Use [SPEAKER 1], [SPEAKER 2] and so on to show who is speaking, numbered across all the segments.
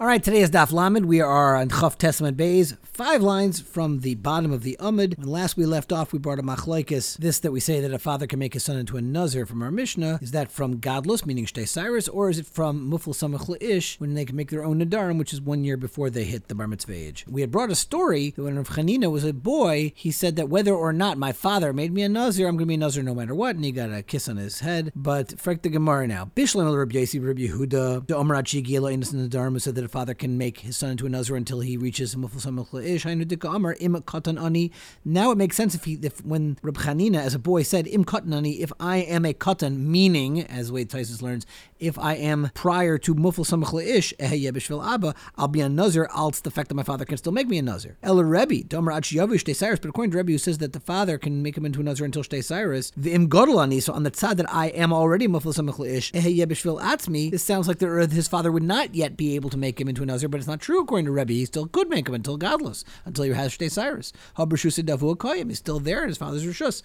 [SPEAKER 1] All right, today is Daf Lamed. We are on Chaf Testament Bays, five lines from the bottom of the Umid. When last we left off, we brought a machlaikis. This that we say that a father can make his son into a nazir from our Mishnah, is that from gadlus, meaning Shtei Searos, or is it from Mufl Samach when they can make their own Nadarim, which is one year before they hit the Bar Mitzvah age? We had brought a story that when Rav Chanina was a boy, he said that whether or not my father made me a nazir, I'm going to be a nazir no matter what, and he got a kiss on his head. But frek the Gemara now. Bishlam el Rabbi Yasi, Rabbi Yehuda, the Omer Achigila, innocent Nadarim, said that father can make his son into a nazir until he reaches ani. Now it makes sense if he, if when Reb Chanina as a boy said im ani, if I am a katan, meaning as Wade Tysus learns, if I am prior to mufal samach leish abba, I'll be a nazir. I'll the fact that my father can still make me a nazir. El Rebbe Domer Yavish Searos, but according to Rebbe who says that the father can make him into a nazir until Shtei Searos, the im ani. So on the tzad that I am already mufal samach leish atzmi, this sounds like the, his father would not yet be able to make him into a nazir, but it's not true according to Rebbe. He still could make him until gadlus, until you have Shtei Searos. He's still there in his father's Rishus.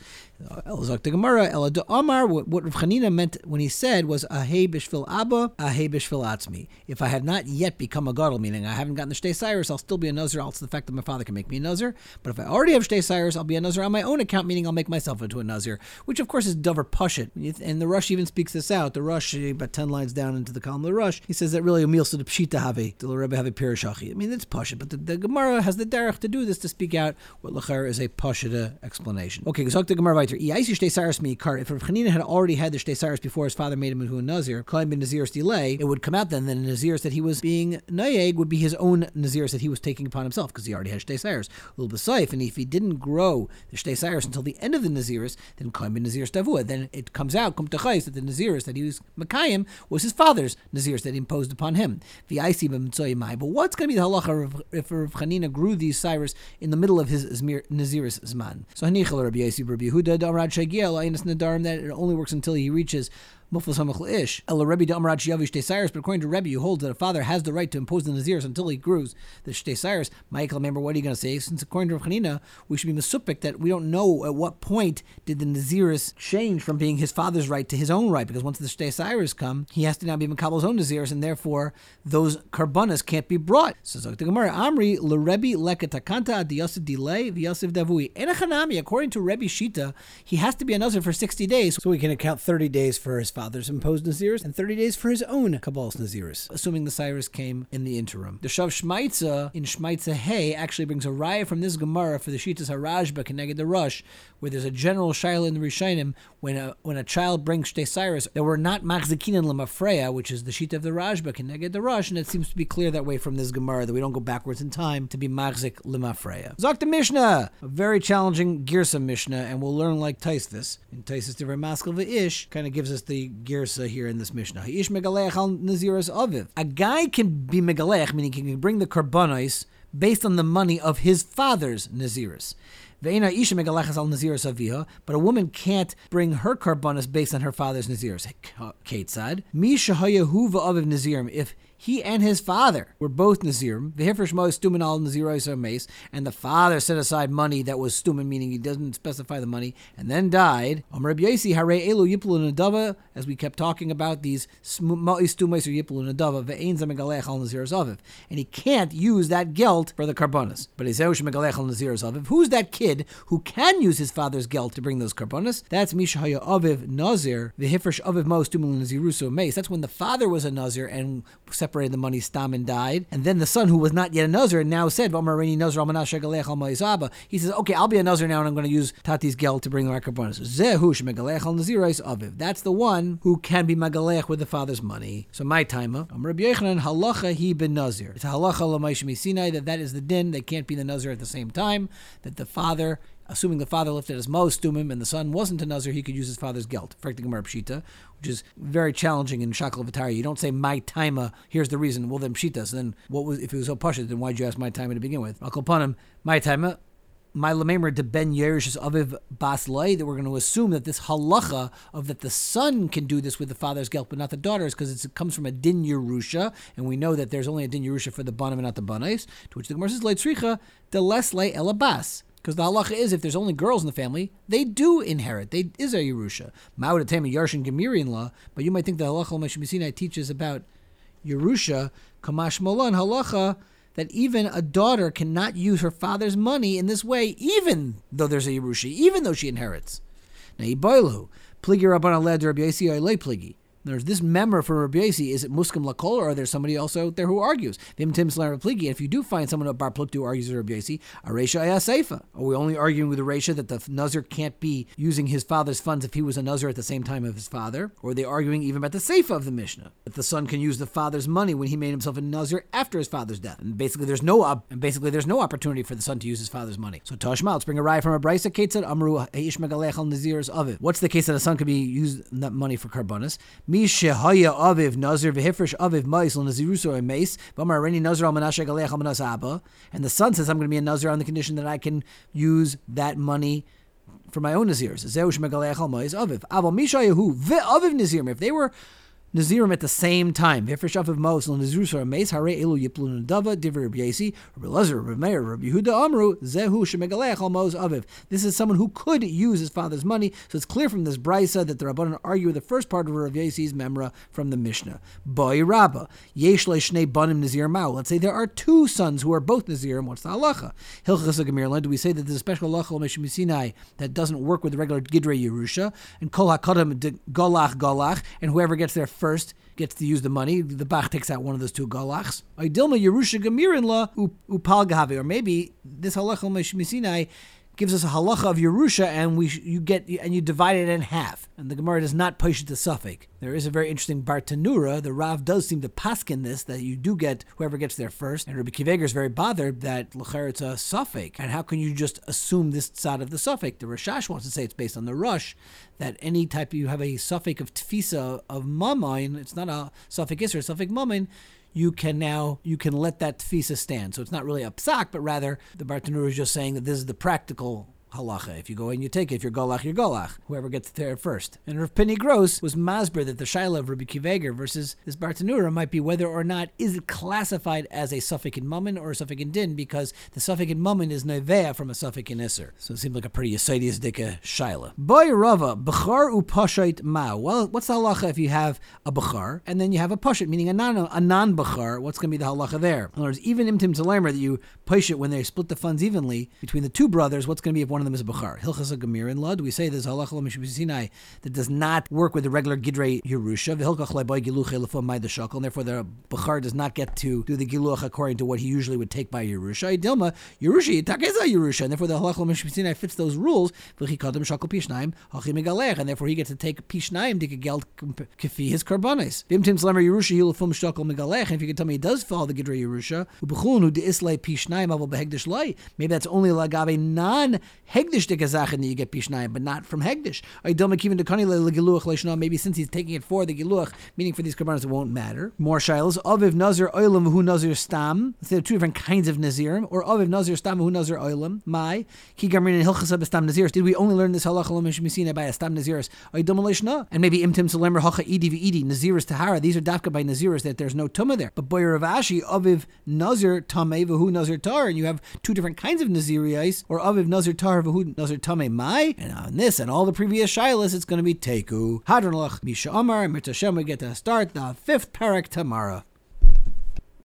[SPEAKER 1] El Gemara, El Amar, what Rav Chanina meant when he said was Ahei bishvil Abba, Ahei bishvil Atzmi. If I had not yet become a gadol, meaning I haven't gotten the Shtei Searos, I'll still be a Nazir. Also, the fact that my father can make me a Nazir. But if I already have Shtei Searos, I'll be a Nazir on my own account, meaning I'll make myself into a Nazir, which of course is Dover Pushit. And the Rosh even speaks this out. The Rosh, about 10 lines down into the column of the Rosh, he says that really Emil Pshita Have, the Rebbe have a Pirishachi. I mean, it's Pushit, but the, the Gemara has the derech to do this to speak out what Lachar is a Pashita explanation. Okay, so the Gemara weiter. If Rav had already had the Shtei Searos before his father made him into a Nazir, Klein ben Nazir's delay, it would come out then that the Nazirs that he was being Nayeg would be his own Nazirs that he was taking upon himself because he already had Shtei Searos. A little bit and if he didn't grow the Shtei Searos until the end of the Nazirs, then Klein ben Nazir's Davua. Then it comes out, Kum that the Nazirs that he was Makayim was his father's Nazirs that he imposed upon him. The But what's going to be the halacha if Rav Chanina grew these Searos in the middle of his Naziris Zman? So Hanichel Rabbi Yossi Rabbi Yehuda Damrad Shagiel Ainus Nadarim that it only works until he reaches Ish. Rebbe Searos, but according to Rebbe, who holds that a father has the right to impose the Nazirs until he grows the Searos. Michael, remember, what are you going to say? Since according to Chanina, we should be Masupik that we don't know at what point did the Naziris change from being his father's right to his own right, because once the Searos come, he has to now be Makabel's own Nazirs, and therefore those Karbanas can't be brought. So the Gemara, Amri, Lerebi Lekatakanta Adiyasid Delay, Vyasiv Davui. Enachanami, according to Rebbe Shita, he has to be a Nazir for 60 days, so we can account 30 days for his father's imposed Naziris and 30 days for his own Kabbal's Naziris, assuming the Searos came in the interim. The Shav Shmaitza in Shmaitza Hay actually brings a raya from this Gemara for the Shitas Harajba connected the Rosh, where there's a general shaila in the Rishainim when a when a child brings Shtei Searos, that we're not Machzikin and Lamafreya, which is the sheet of the Rajba connected the Rosh, and it seems to be clear that way from this Gemara that we don't go backwards in time to be Machzik Lamafreya. Zok Mishnah, a very challenging Girsa Mishnah, and we'll learn like Taisvis. In Taisvis the Ramaskal Ish kind of gives us the girsa here in this Mishnah. A guy can be megalech, meaning he can bring the karbonos based on the money of his father's naziris. But a woman can't bring her karbonis based on her father's naziris. Kate said, If he and his father were both Nazirim. V'hifresh mo stumin al Nazirais mace, and the father set aside money that was stumin, meaning he doesn't specify the money, and then died. As we kept talking about these al and he can't use that guilt for the karbonas. But al. Who's that kid who can use his father's guilt to bring those karbonas? That's mishahaya aviv Nazir v'hifresh aviv mo stumin Naziruso mace. That's when the father was a Nazir and separated the money stam and died. And then the son, who was not yet a Nazir, now said, He says, okay, I'll be a Nazir now and I'm going to use Tati's gel to bring the Karbonis. That's the one who can be Magalech with the father's money. So my timer, Rabbi Yochanan, halacha he ben Nazir. It's halacha Sinai that that is the din. They can't be the Nazir at the same time. That the father assuming the father lifted his most tumim and the son wasn't a nazir, he could use his father's gelt. Gemara Pshita, which is very challenging in Shakal Vatari. You don't say my taima. Here's the reason. Well, then Pshita. So then, what was if it was so pashut? Then why'd you ask my taima to begin with? Upon my taima. My lamemer de ben Yerish's aviv bas that we're going to assume that this halacha of that the son can do this with the father's gelt, but not the daughters, because it comes from a din Yerusha, and we know that there's only a din Yerusha for the banim and not the banais. To which the Gemara says leitzricha de les le elabas. Because the halacha is, if there's only girls in the family, they do inherit. They is a Yerusha. Ma'udatem Yarshin Gemirian law, but you might think the halacha Sinai teaches about Yerusha, Kamash Molan Halacha, that even a daughter cannot use her father's money in this way, even though there's a Yerusha, even though she inherits. Now, Iboilu, Pligi Rabban Aled Pligi. There's this member for Rabbi Is it Muskim Lakol, or are there somebody else out there who argues? Vim Tim Pligi. If you do find someone at Bar Pluktu who argues with Rabbi Yossi, Aresha Ayaseifa. Are we only arguing with Aresha that the Nazir can't be using his father's funds if he was a Nazir at the same time of his father? Or are they arguing even about the Seifa of the Mishnah? That the son can use the father's money when he made himself a Nazir after his father's death. And basically there's no op- and basically there's no opportunity for the son to use his father's money. So Tashma, let's bring a ride from a Brisa Ketzad Amru Eish Megalech al Nazirs of it. What's the case that a son could be used that money for aviv nazir aviv mace reni nazir abba. And the son says, I'm going to be a nazir on the condition that I can use that money for my own nazirs. Zeush megalech al ma'is aviv. Aval mishayahu ve'aviv nazirim. If they were Nazirim at the same time. V'efresh aviv mos l'nazirus or meis hare elu yiplu nadava divrei Rabbi Yasi Rabbi Meir Rabbi Yehuda Amru zehu shemegalech al mos aviv. This is someone who could use his father's money. So it's clear from this brisa that the Rabbanan argue the first part of Rabbi Yasi's memra from the Mishnah. Boy Rabba yesh shnei banim nazir mao. Let's say there are two sons who are both nazirim. What's the halacha? Hilchas Gemirlan. Do we say that there's a special halacha Sinai that doesn't work with the regular gidrei Yerusha and kol hakadam golach golach and whoever gets there first first gets to use the money. The Bach takes out one of those two galachs. Or maybe this halacha Sinai gives us a halacha of Yerusha, and we you get and you divide it in half. And the Gemara does not push it to suffix. There is a very interesting Bartanura. The Rav does seem to paskin this that you do get whoever gets there first. And Rabbi Akiva Eiger is very bothered that it's a suffix. And how can you just assume this side of the suffix? The Rashash wants to say it's based on the Rosh that any type you have a suffix of tfisa of mamain, it's not a suffix isra, suffix mamain you can now you can let that tefisa stand. So it's not really a psak, but rather the Bartanur is just saying that this is the practical halacha. If you go in, you take it. If you're golach, you're golach. Whoever gets there first. And Rav Pini Gross was masber that the shaila of Rabbi Akiva Eiger versus this Bartanura might be whether or not is it classified as a suffix in mummin or a suffix in din because the suffix in mummin is nevea from a suffix in iser. So it seems like a pretty yisaidius dika uh, shaila. Boy Rava, bachar u pashait ma. Well, what's the halacha if you have a bachar and then you have a pashit, meaning a non a non bachar? What's going to be the halacha there? In other words, even imtim talamer that you push it when they split the funds evenly between the two brothers, what's going to be if one of them is Bukhar. Hilchas Gamir in Lud, we say there's halacha Sinai that does not work with the regular Gidrei Yerusha. V'hilkach leboy giluch elefon the shakal, and therefore the Bukhar does not get to do the giluch according to what he usually would take by Yerusha. Dilma Yerusha Takeza Yerusha, and therefore the halacha Sinai fits those rules. V'chikadam shakal pishnaim hachi megalech, and therefore he gets to take pishnaim to geld kefi his karbanis. V'imtim slemer Yerusha hilafum shakal megalech, and if you can tell me he does follow the Gidrei Yerusha, u'bechun hu deislei pishnaim avol behegdish maybe that's only lagave non hegdish Hegdish and you get Pishnayim, but not from Hegdish. Maybe since he's taking it for the Giluach, meaning for these Karbanos, it won't matter. More Shilas. Aviv Nazir Oilam Hu Nazir Stam. There are two different kinds of Nazirim. Or Aviv Nazir Stam Hu Nazir Oilam. My. Ki Gamrin and Hilchas Stam Naziris. Did we only learn this halacha Misina by Stam Naziris? And maybe Imtim Salemer Hacha Idi V'Idi. Naziris Tahara. These are dafka by Naziris that there's no Tumah there. But Boy Rav Ashi, Aviv Nazir Tameh V'Hu Nazir Tar. And you have two different kinds of Nazirites. Or Aviv Nazir Tar V'Hu Nazir Tame Mai, and on this and all the previous Shilas, it's going to be Teku. Hadron Lach Misha Amar, Mitzvah we get to start the fifth parak tomorrow.